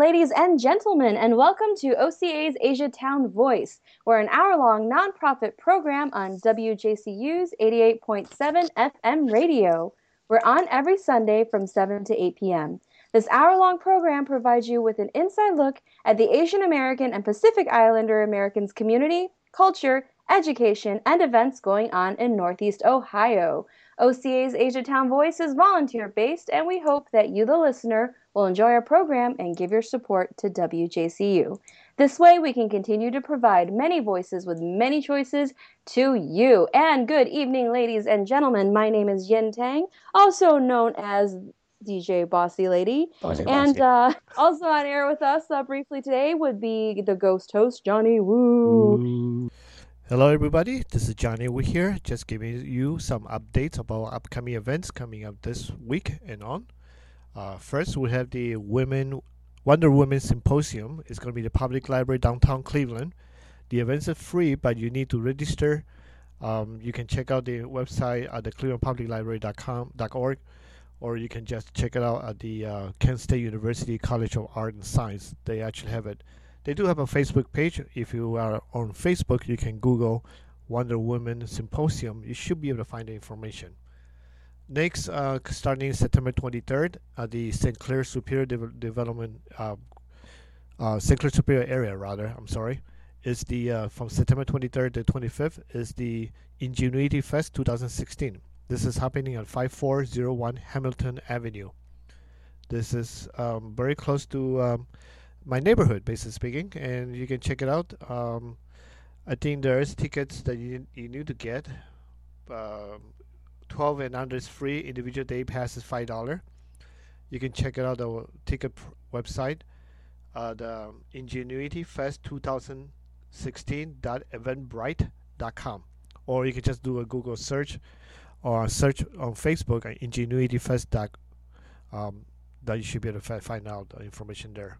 Ladies and gentlemen, and welcome to OCA's Asia Town Voice. We're an hour long nonprofit program on WJCU's 88.7 FM radio. We're on every Sunday from 7 to 8 p.m. This hour long program provides you with an inside look at the Asian American and Pacific Islander Americans community, culture, education, and events going on in Northeast Ohio. OCA's Asia Town Voice is volunteer based, and we hope that you, the listener, will enjoy our program and give your support to WJCU. This way, we can continue to provide many voices with many choices to you. And good evening, ladies and gentlemen. My name is Yen Tang, also known as DJ Bossy Lady. Bossy, and bossy. Uh, also on air with us uh, briefly today would be the ghost host, Johnny Woo. Hello, everybody. This is Johnny Wu here, just giving you some updates about upcoming events coming up this week and on. Uh, first, we have the Women Wonder Woman Symposium. It's going to be the public library downtown Cleveland. The events are free, but you need to register. Um, you can check out the website at the clevelandpubliclibrary.com.org, or you can just check it out at the uh, Kent State University College of Art and Science. They actually have it. They do have a Facebook page. If you are on Facebook, you can Google Wonder Woman Symposium. You should be able to find the information. Next, uh, starting September 23rd, at the St. Clair Superior De- Development, uh, uh, St. Clair Superior area, rather, I'm sorry, is the uh, from September 23rd to 25th is the Ingenuity Fest 2016. This is happening at 5401 Hamilton Avenue. This is um, very close to um, my neighborhood, basically speaking, and you can check it out. Um, I think there's tickets that you, you need to get. Um 12 and under is free. Individual day pass is five dollar. You can check it out the ticket website, uh, the Ingenuity Fest 2016.eventbrite.com, or you can just do a Google search or search on Facebook at Ingenuity Fest. Dot, um, that you should be able to fi- find out the information there.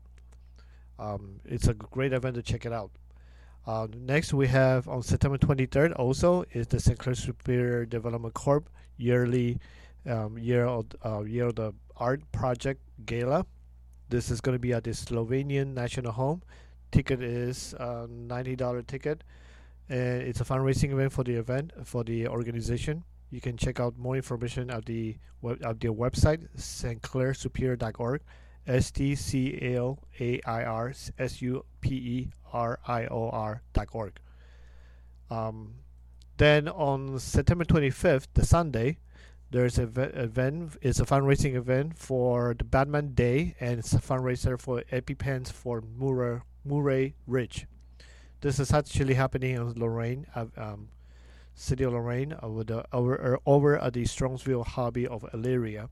Um, it's a great event to check it out. Uh, next, we have on September 23rd also is the St. Clair Superior Development Corp yearly um, year of uh, year of the art project gala. This is going to be at the Slovenian National Home. Ticket is uh, ninety dollar ticket, and it's a fundraising event for the event for the organization. You can check out more information at the web, at their website stclairsuperior.org. S T C L A I R S U P E R I O R dot org. Um, then on September 25th, the Sunday, there's a event. It's a fundraising event for the Batman Day, and it's a fundraiser for EpiPens for Murray, Murray Ridge. This is actually happening in Lorain, uh, um, city of Lorain, over the over over at the Strongsville Hobby of Elyria.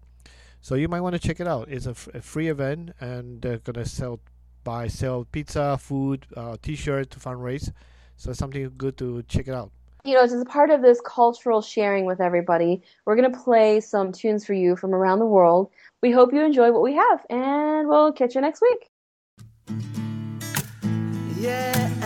So you might want to check it out. It's a, f- a free event, and they're gonna sell buy sell pizza, food, uh, T-shirt to fundraise. So something good to check it out. You know, as a part of this cultural sharing with everybody, we're going to play some tunes for you from around the world. We hope you enjoy what we have, and we'll catch you next week. Yeah,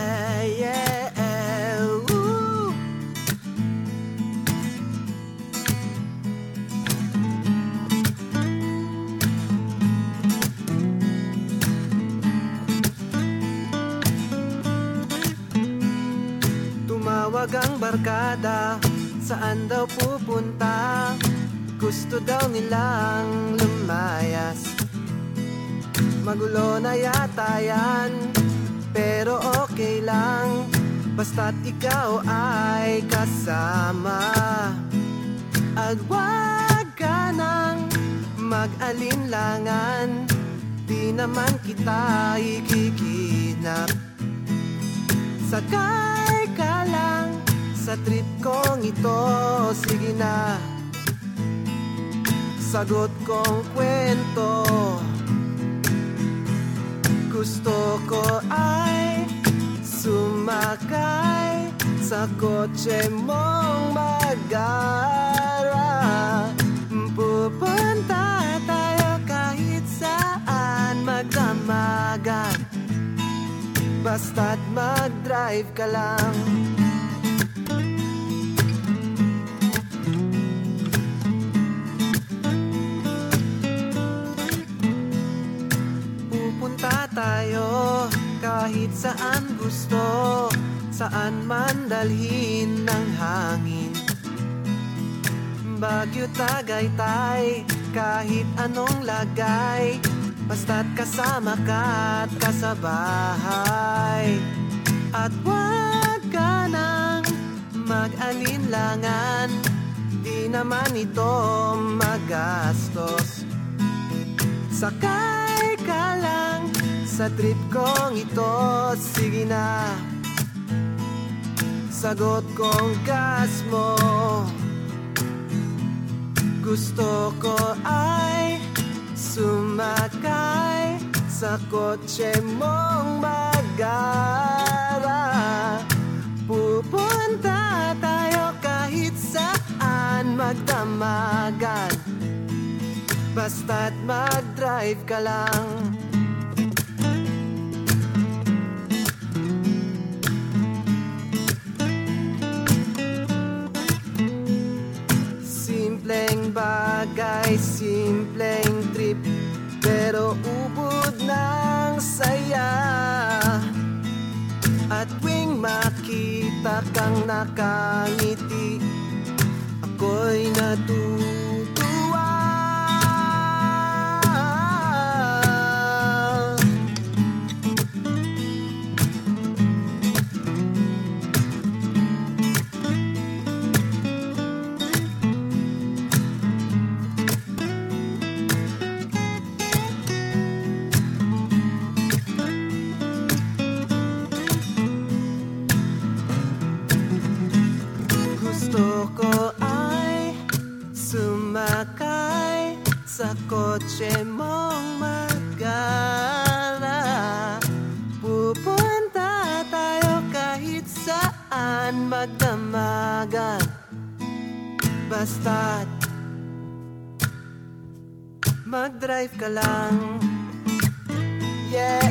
Tumawag ang barkada, saan daw pupunta? Gusto daw nilang lumayas. Magulo na yata yan Pero okay lang. Basta't ikaw ay kasama. At wag ka nang mag-alinlangan. Di naman kita ikikinap Sakay ka sa trip kong ito Sige na. Sagot kong kwento. Gusto ko ay sumakay sa kotse mong magara Pupunta tayo kahit saan magdamagan Basta't mag-drive ka lang kahit saan gusto Saan man dalhin ng hangin. Bagyo Tagaytay Kahit anong lagay Basta't kasama ka at kasabahay. At wag ka nang mag-alinlangan Di naman ito magastos. Sakay ka lang sa trip kong ito Sige na. Sagot kong gas mo. Gusto ko ay sumakay Sa kotse mong magara Pupunta tayo kahit saan magdamagan Basta't mag-drive ka lang bagay, simpleng trip Pero ubod ng saya. At tuwing makita kang nakangiti Ako'y natutuwa sa kotse mong magara Pupunta tayo kahit saan magdamagan. Basta't mag-drive ka lang. Yeah,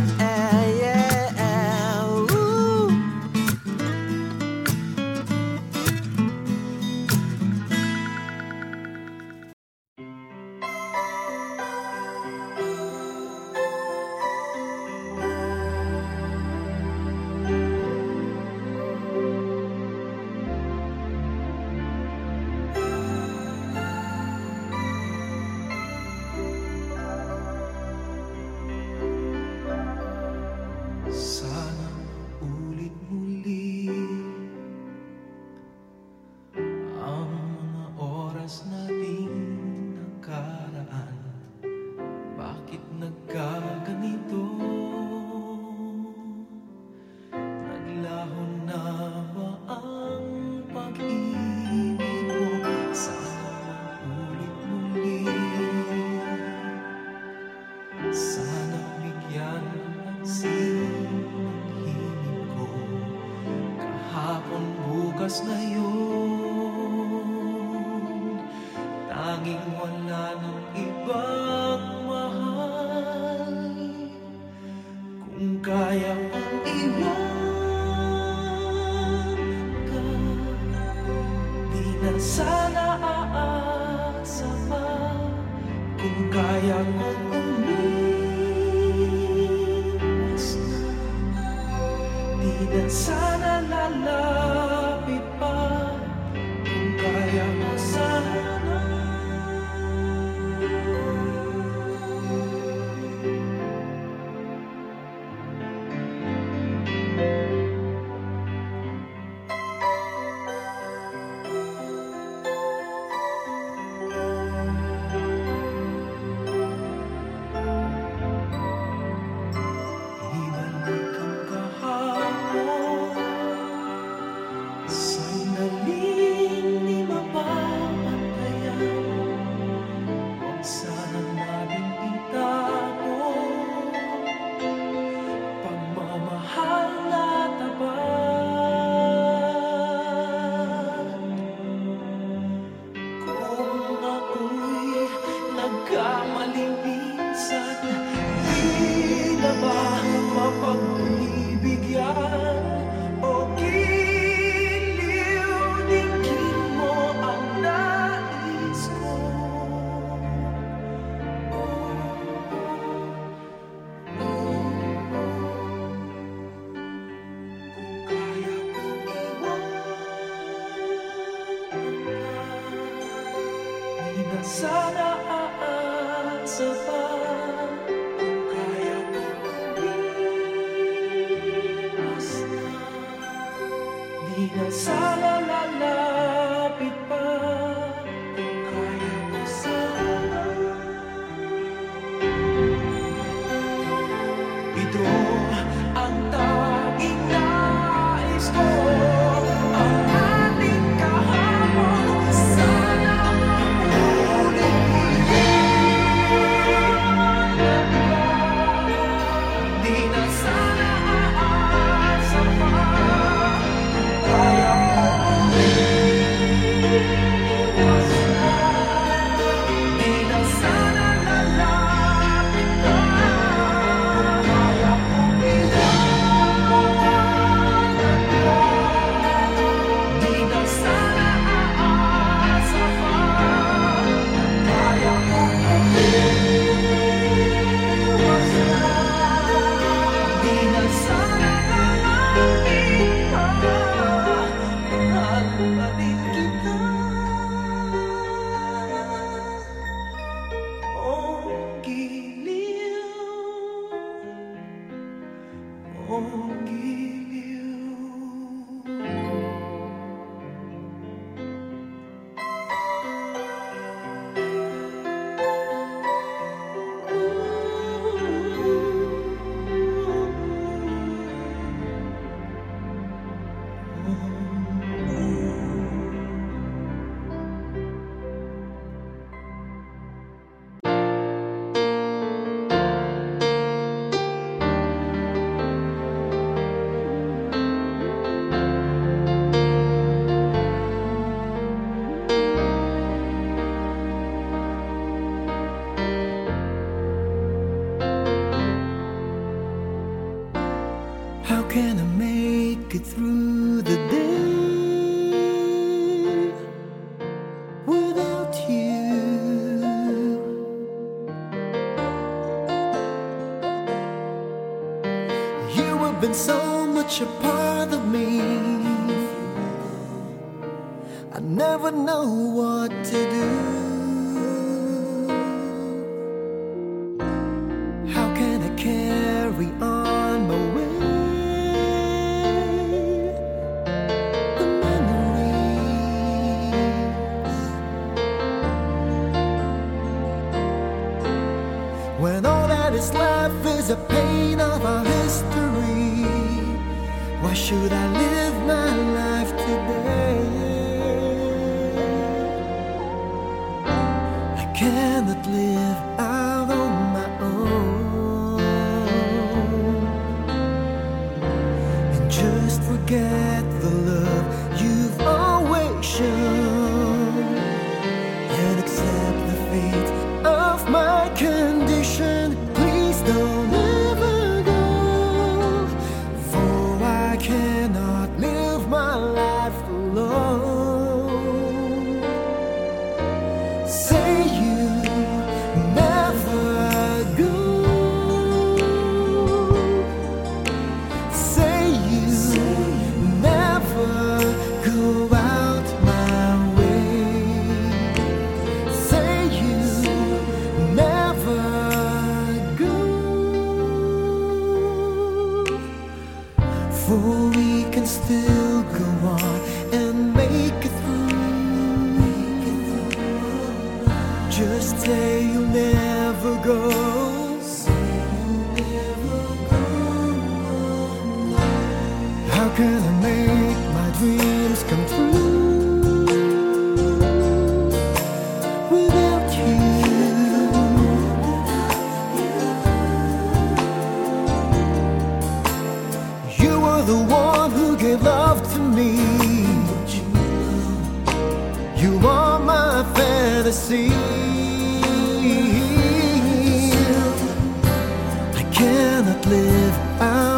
live. Out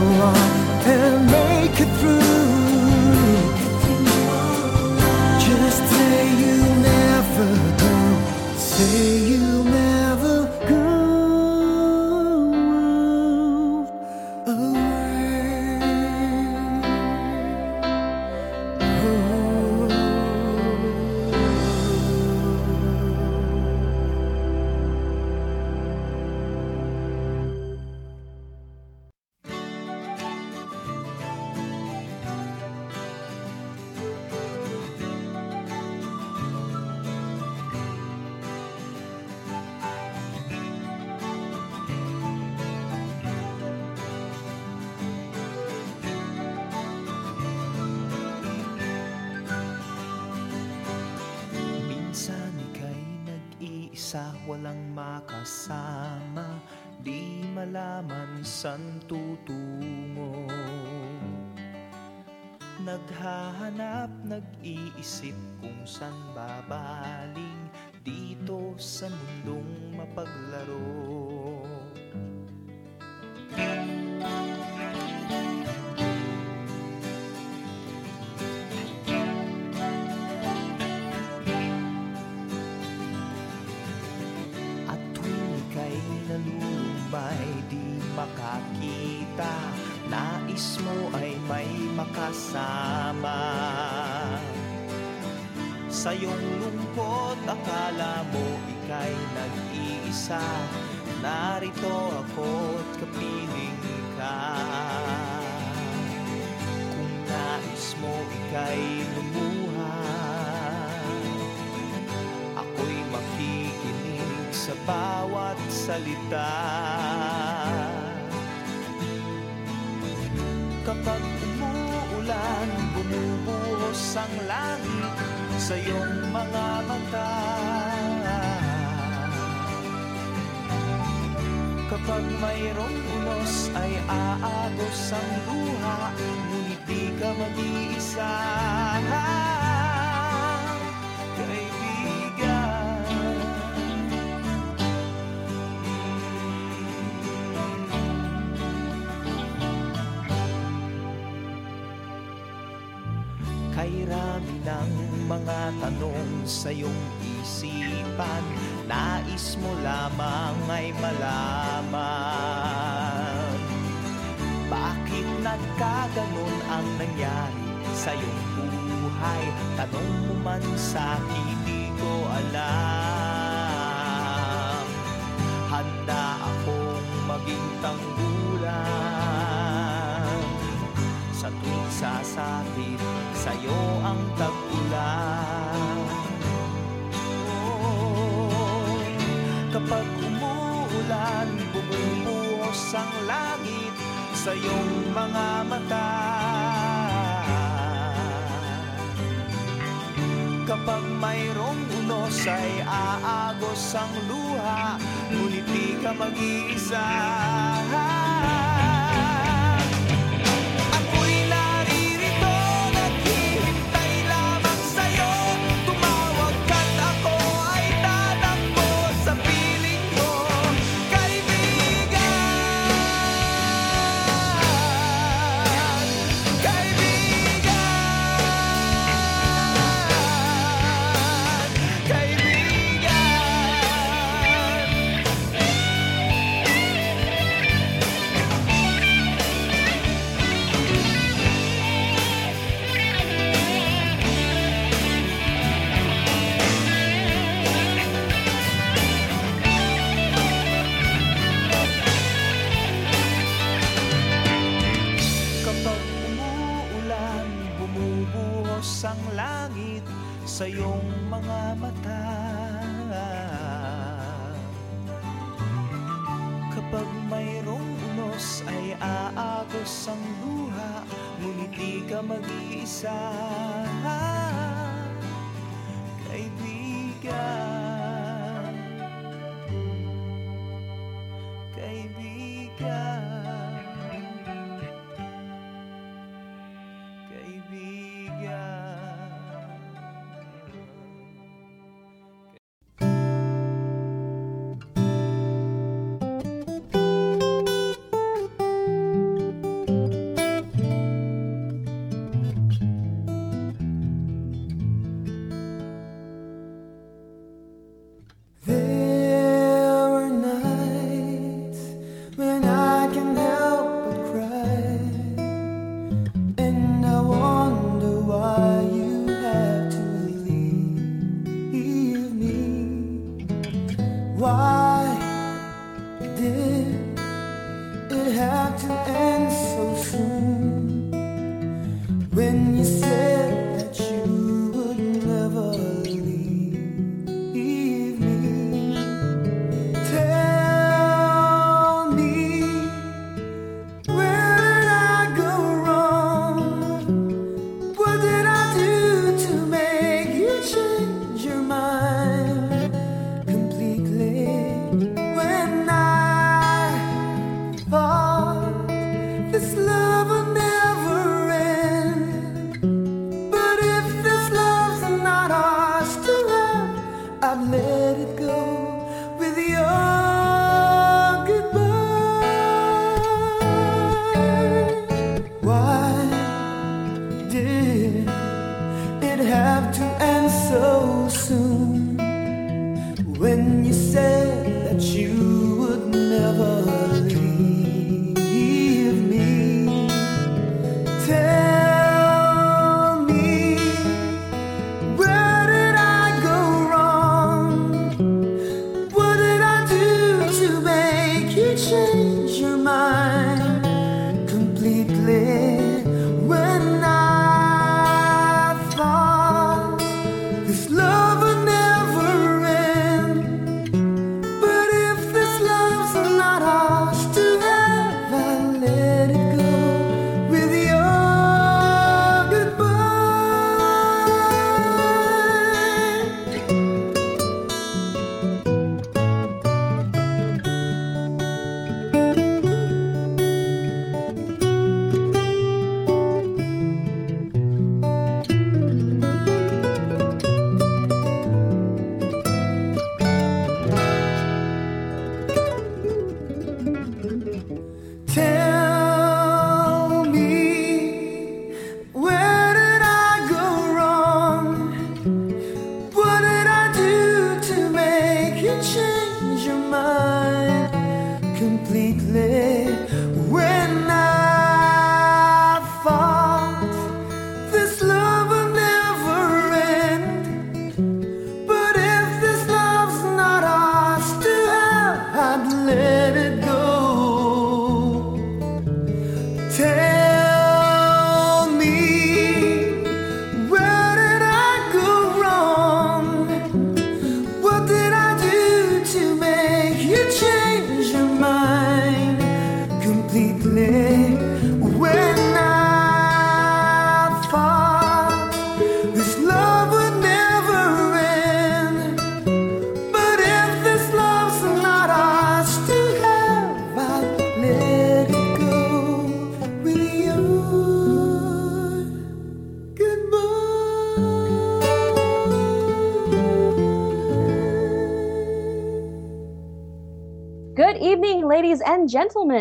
on. And bawat salita. Kapag umuulan, bumubuhos ang langit sa iyong mga mata. Kapag mayroong unos ay aagos ang luha Ngunit di ka mag-iisa mga tanong sa iyong isipan. Nais mo lamang ay malaman. Bakit nagkaganon ang nangyari sa iyong buhay? Tanong mo man sa akin, ko alam. Handa akong maging tanggulan. Sa tuwing sasapit sa'yo ang Oh, Kapag umuulan, bumubuhos ang langit sa iyong mga mata. Kapag mayroong unos ay aagos ang luha Ngunit di ka mag-iisa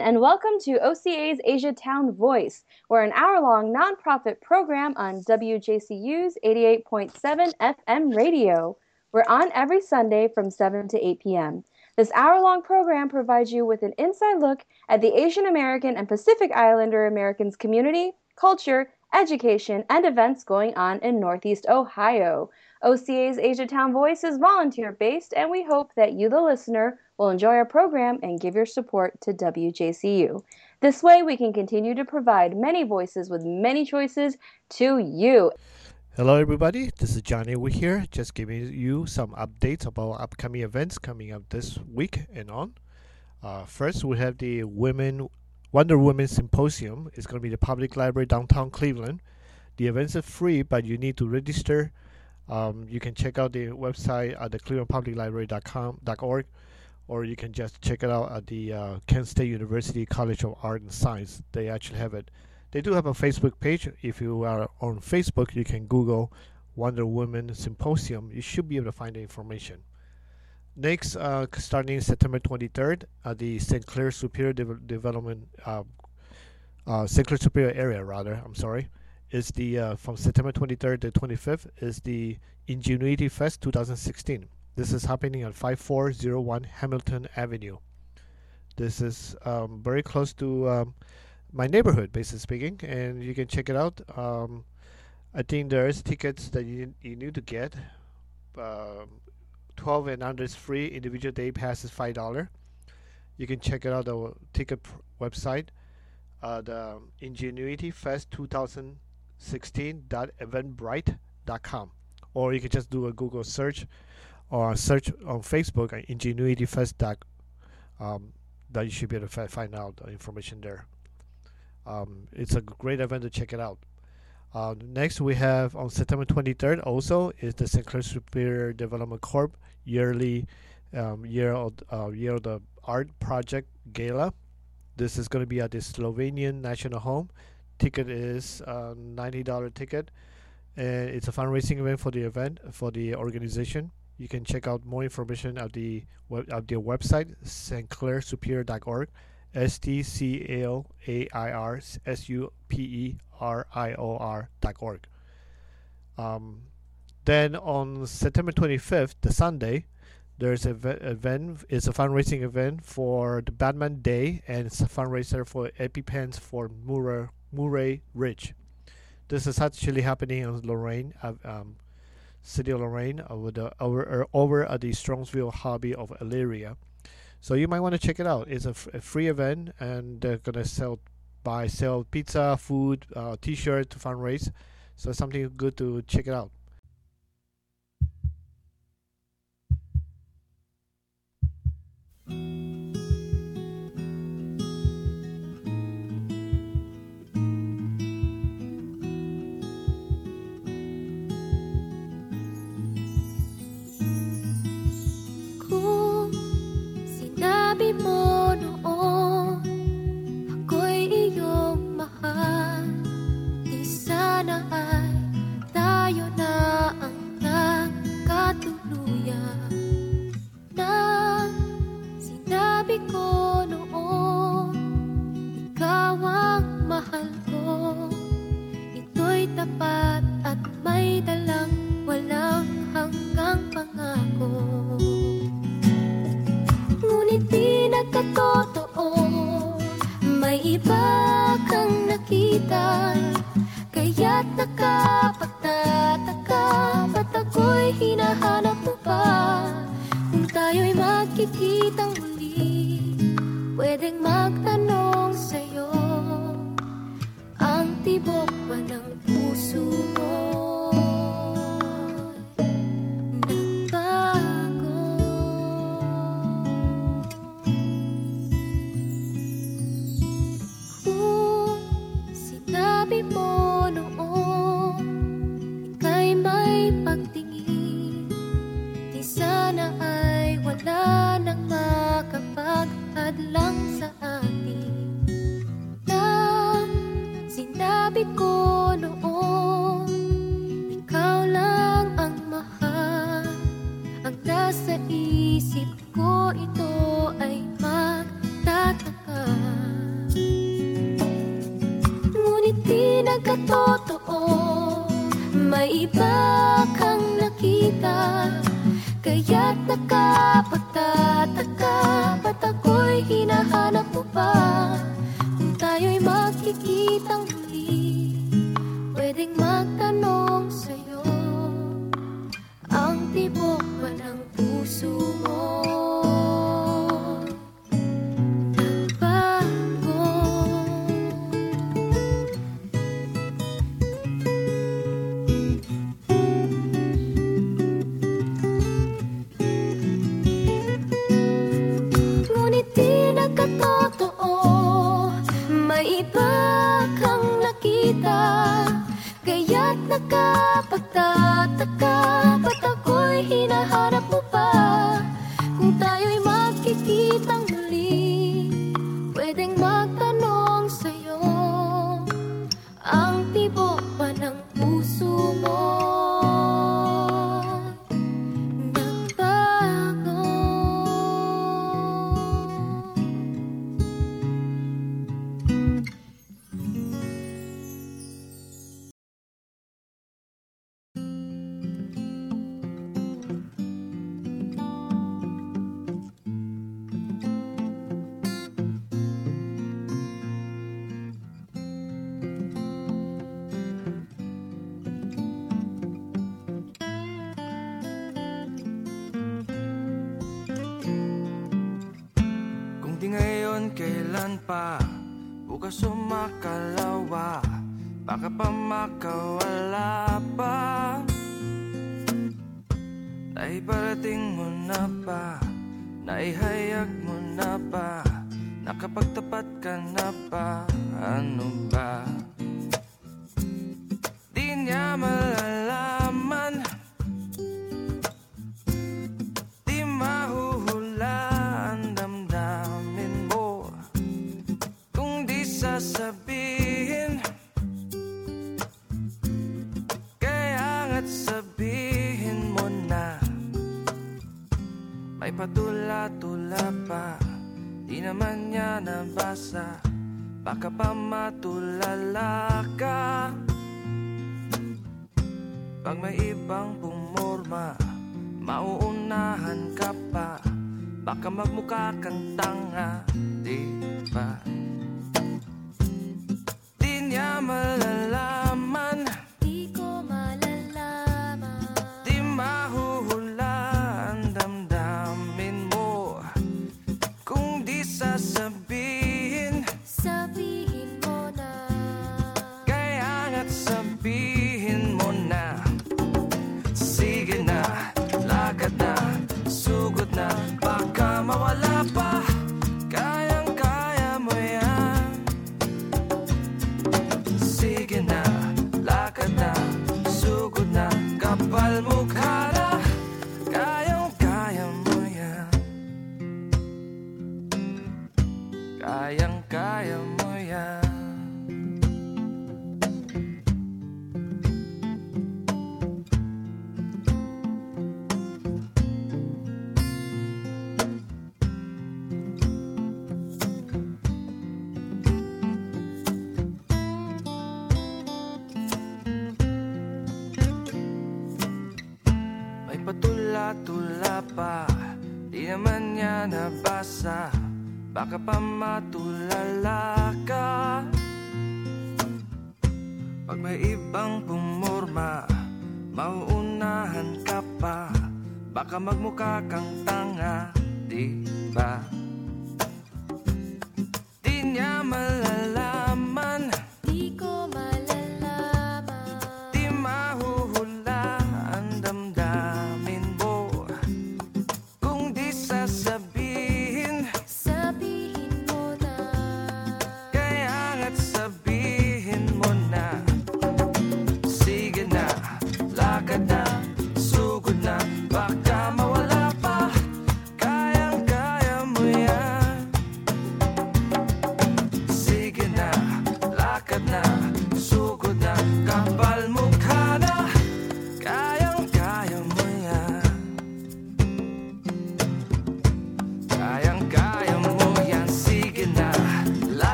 And welcome to OCA's Asia Town Voice. We're an hour long nonprofit program on WJCU's 88.7 FM radio. We're on every Sunday from 7 to 8 p.m. This hour long program provides you with an inside look at the Asian American and Pacific Islander Americans community, culture, education, and events going on in Northeast Ohio. OCA's Asia Town Voice is volunteer based, and we hope that you, the listener, will enjoy our program and give your support to WJCU. This way, we can continue to provide many voices with many choices to you. Hello, everybody. This is Johnny. Wu here just giving you some updates about upcoming events coming up this week and on. Uh, first, we have the Women Wonder Woman Symposium. It's going to be the public library downtown Cleveland. The events are free, but you need to register um, you can check out the website at the clevelandpubliclibrary.com.org, or you can just check it out at the uh, Kent State University College of Art and Science. They actually have it. They do have a Facebook page. If you are on Facebook, you can Google Wonder Woman Symposium. You should be able to find the information. Next, uh, starting September 23rd, at the St. Clair Superior De- Development, uh, uh, St. Clair Superior area, rather, I'm sorry, is the uh, from September 23rd to 25th is the Ingenuity Fest 2016. This is happening at 5401 Hamilton Avenue. This is um, very close to um, my neighborhood, basically speaking, and you can check it out. Um, I think there's tickets that you, you need to get. Um, 12 and under is free. Individual day pass is five dollar. You can check it out the ticket pr- website, uh, the Ingenuity Fest 2016.eventbrite.com, or you can just do a Google search or search on Facebook at Ingenuity Fest. Um, that you should be able to fi- find out information there. Um, it's a great event to check it out. Uh, next, we have on September 23rd also is the St. Clair Superior Development Corp yearly um, year of uh, year of the art project gala. This is going to be at the Slovenian National Home. Ticket is uh, $90 ticket, and it's a fundraising event for the event for the organization. You can check out more information at the web, at their website stclairsuperior.org. S T C L A I R S U P E R I O R dot org. Um, then on September 25th, the Sunday, there's a ve- event. It's a fundraising event for the Batman Day, and it's a fundraiser for EpiPens for Murray, Murray Ridge. This is actually happening in Lorain, uh, um, city of Lorain, over the over over at the Strongsville Hobby of Elyria. So you might want to check it out. It's a, f- a free event, and they're gonna sell buy sell pizza, food, uh, T-shirt to fundraise. So something good to check it out. minsan pa Bukas umakalawa Baka pa makawala pa Naiparating mo na ba? Naihayag mo na ba? Nakapagtapat ka na ba? Ano ba? Di niya malalaman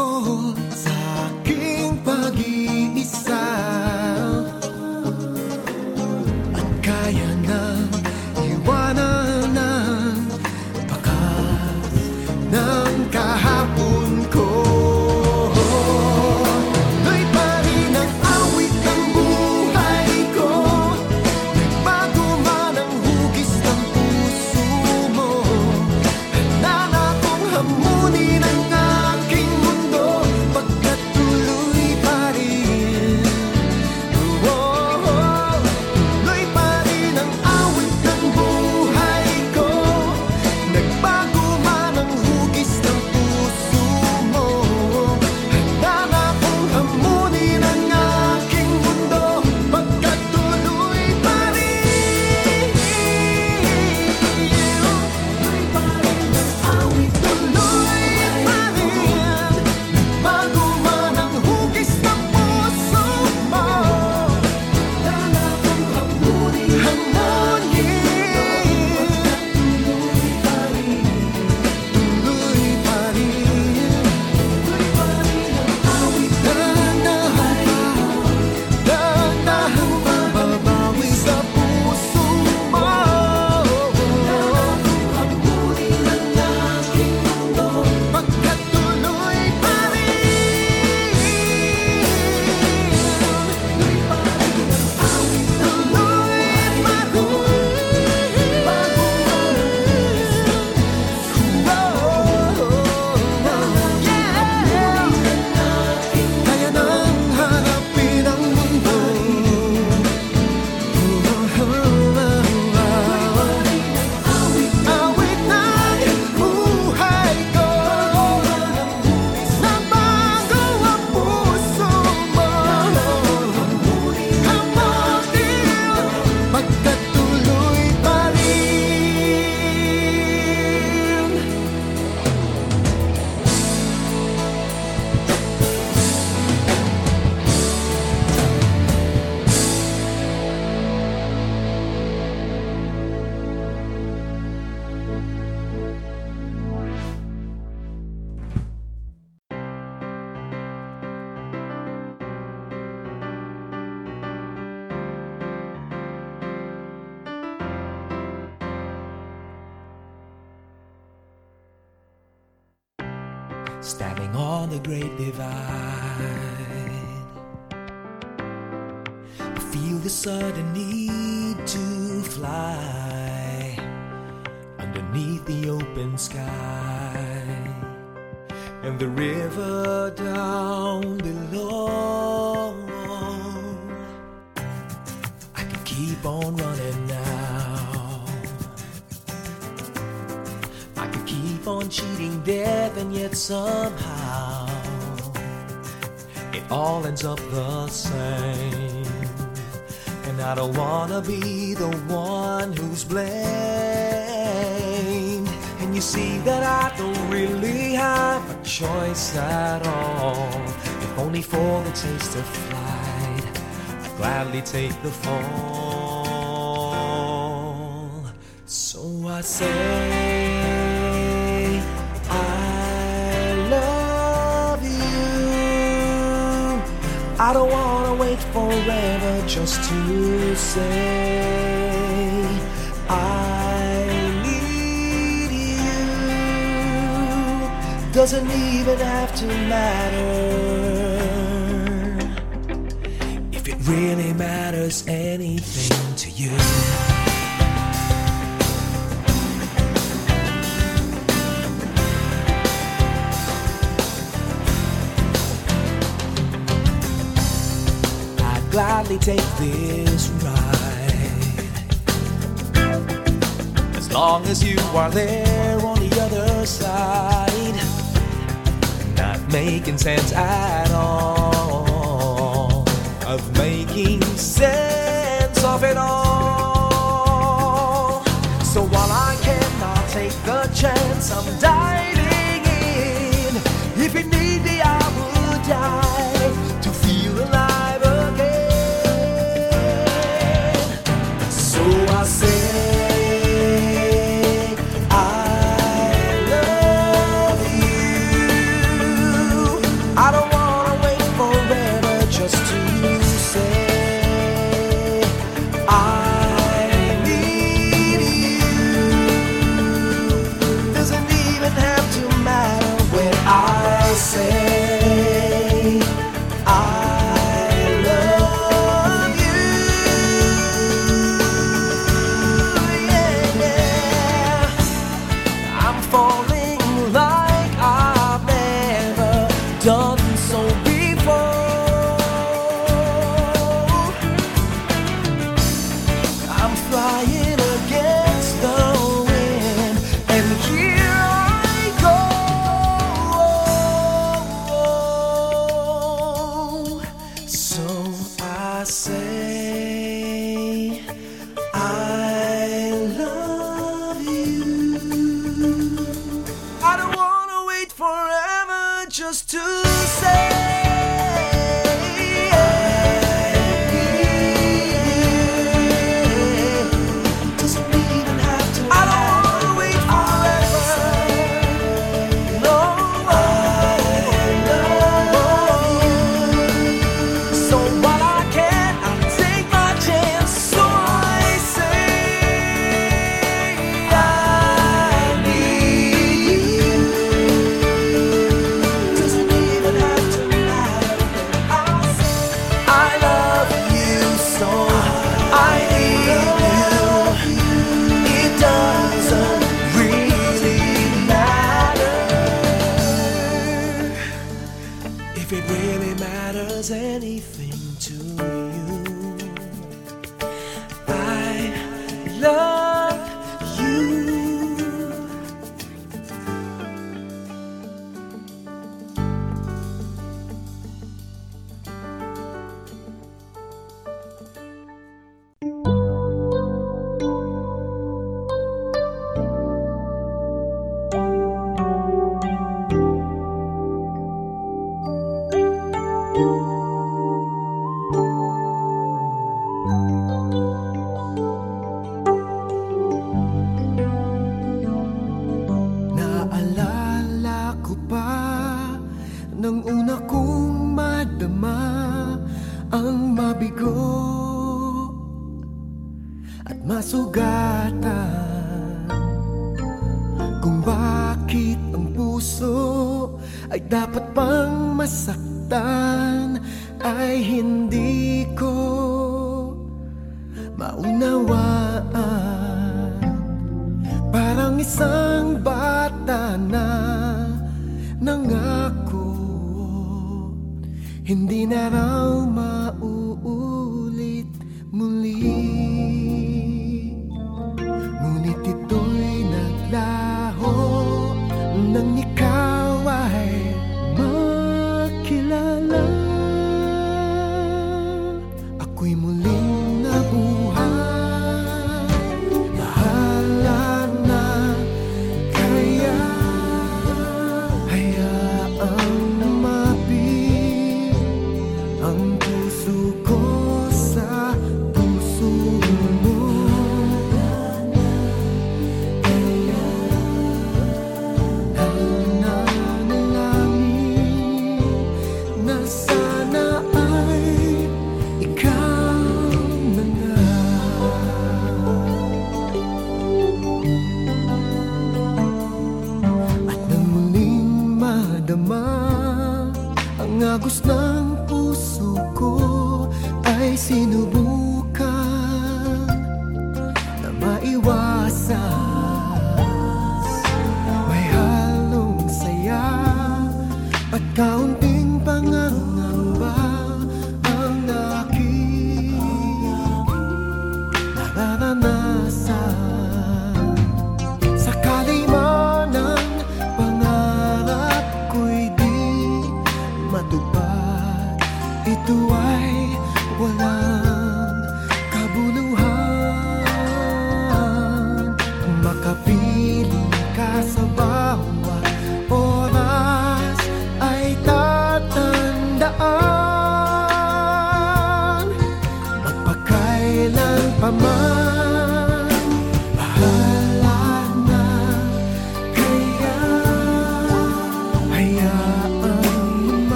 哦哦 me take the fall. So I say, I love you. I don't want to wait forever just to say, I need you. Doesn't even have to matter. really matters anything to you. I'd gladly take this ride as long as you are there on the other side. Not making sense at all of making sense of it all. So while I cannot take the chance, I'm dying.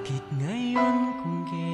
Bakit ngayon kung kailan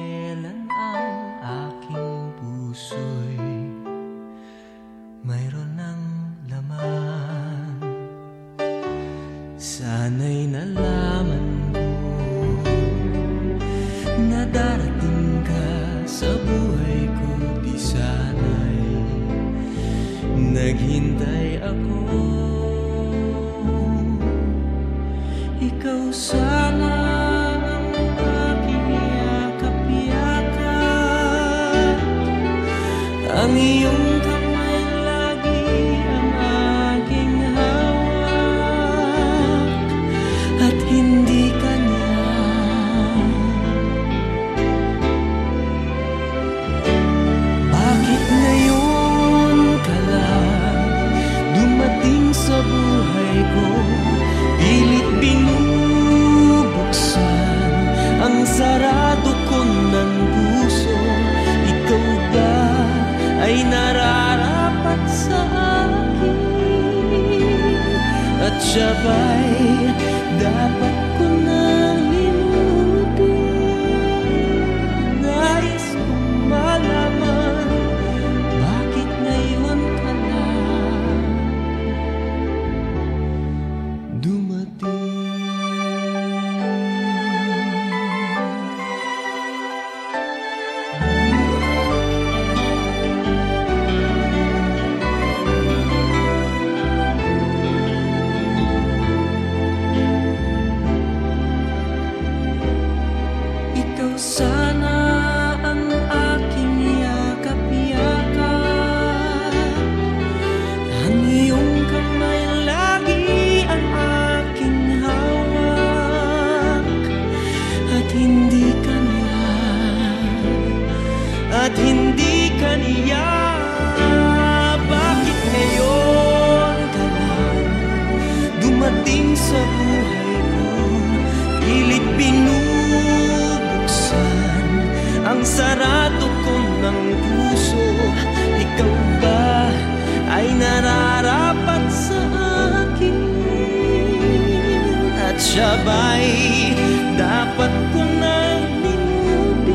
At siya ba'y dapat ko nang limutin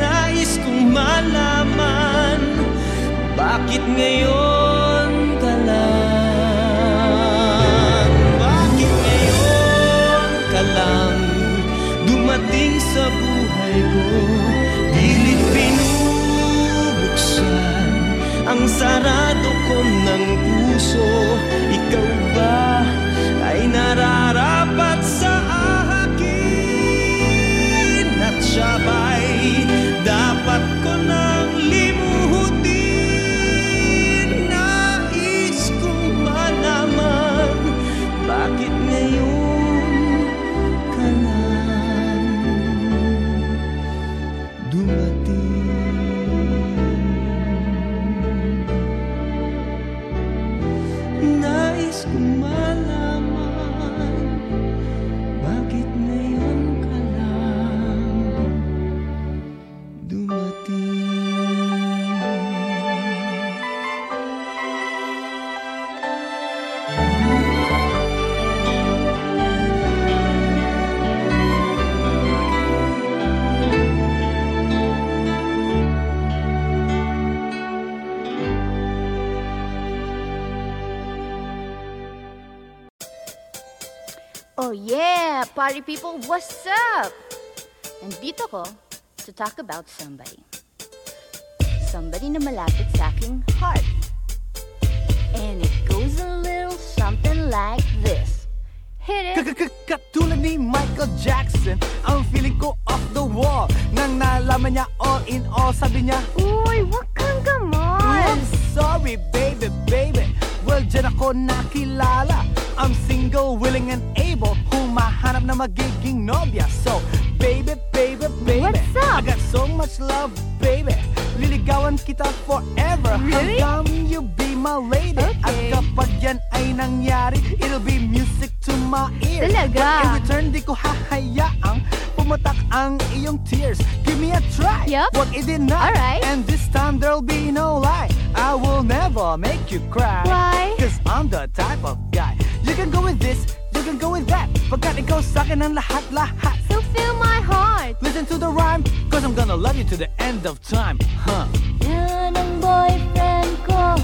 Nais kong malaman Bakit ngayon ka Bakit ngayon ka Dumating sa buhay ko Pilit binubuksan Ang sarado ko ng puso. Ikaw party people, what's up? Nandito ko to talk about somebody. Somebody na malapit sa aking heart. And it goes a little something like this. Hit it. Katulad ni Michael Jackson Ang feeling ko off the wall Nang nalaman niya all in all Sabi niya Uy, wag kang I'm sorry baby baby Well dyan ako nakilala I'm single, willing and able Humahanap na magiging nobya So baby, baby, baby What's up? I got so much love, baby Liligawan kita forever Really? Hanggang you be my lady At Okay. kapag yan ay nangyari It'll be music to my ears Talaga? But in return, di ko hahayaang Pumatak ang iyong tears Give me a try Yup. Wag i-deny Alright. And this time there'll be no lie I will never make you cry Why? Cause I'm the type of guy You can go with this, you can go with that Pagkat ikaw sa'kin ang lahat-lahat So fill my heart. Listen to the rhyme Cause I'm gonna love you to the end of time Huh Yan ang boyfriend ko.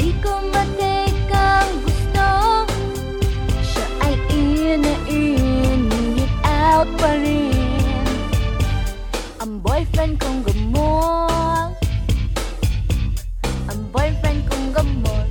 Di ko matikang out pa rin. Ang boyfriend kong gamol. Ang boyfriend kong gamol.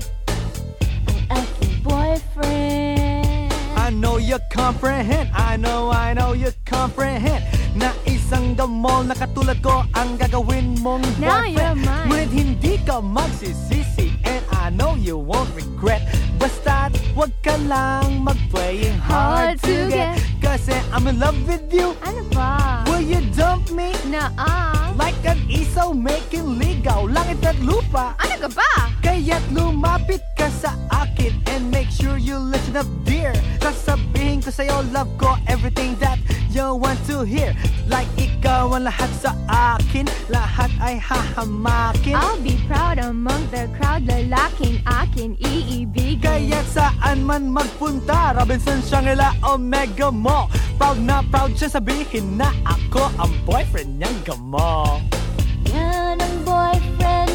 Ang aking boyfriend. I know you comprehend I know, I know you comprehend Na isang gamol na katulad ko Ang gagawin mong Now boyfriend. Ngunit hindi ka magsisisi And I know you won't regret Basta't wag ka lang mag-playing hard, Hard to get get. I say I'm in love with you? Ano ba? Will you dump me? Naa? Like an isaw making ligaw Langit at lupa Ano ka ba? Kaya't lumapit ka sa akin And make sure you listen up dear. Sasabihin ko sa'yo love ko Everything that you want to hear. Like ikaw ang lahat sa akin Lahat ay hahamakin. I'll be proud among the crowd Lalaking akin iibigin. Kaya't saan man magpunta Robinson, Shangri-La, Omega mo Proud na proud siya sabihin na Ako ang boyfriend niyang gamo Yan ang boyfriend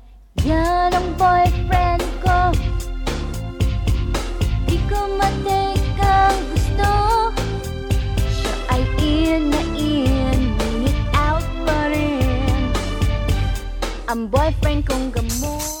Yan ang boyfriend ko. Di ko matake ang gusto. Siya ay in na in Minute out pa rin. Ang boyfriend kong gamot.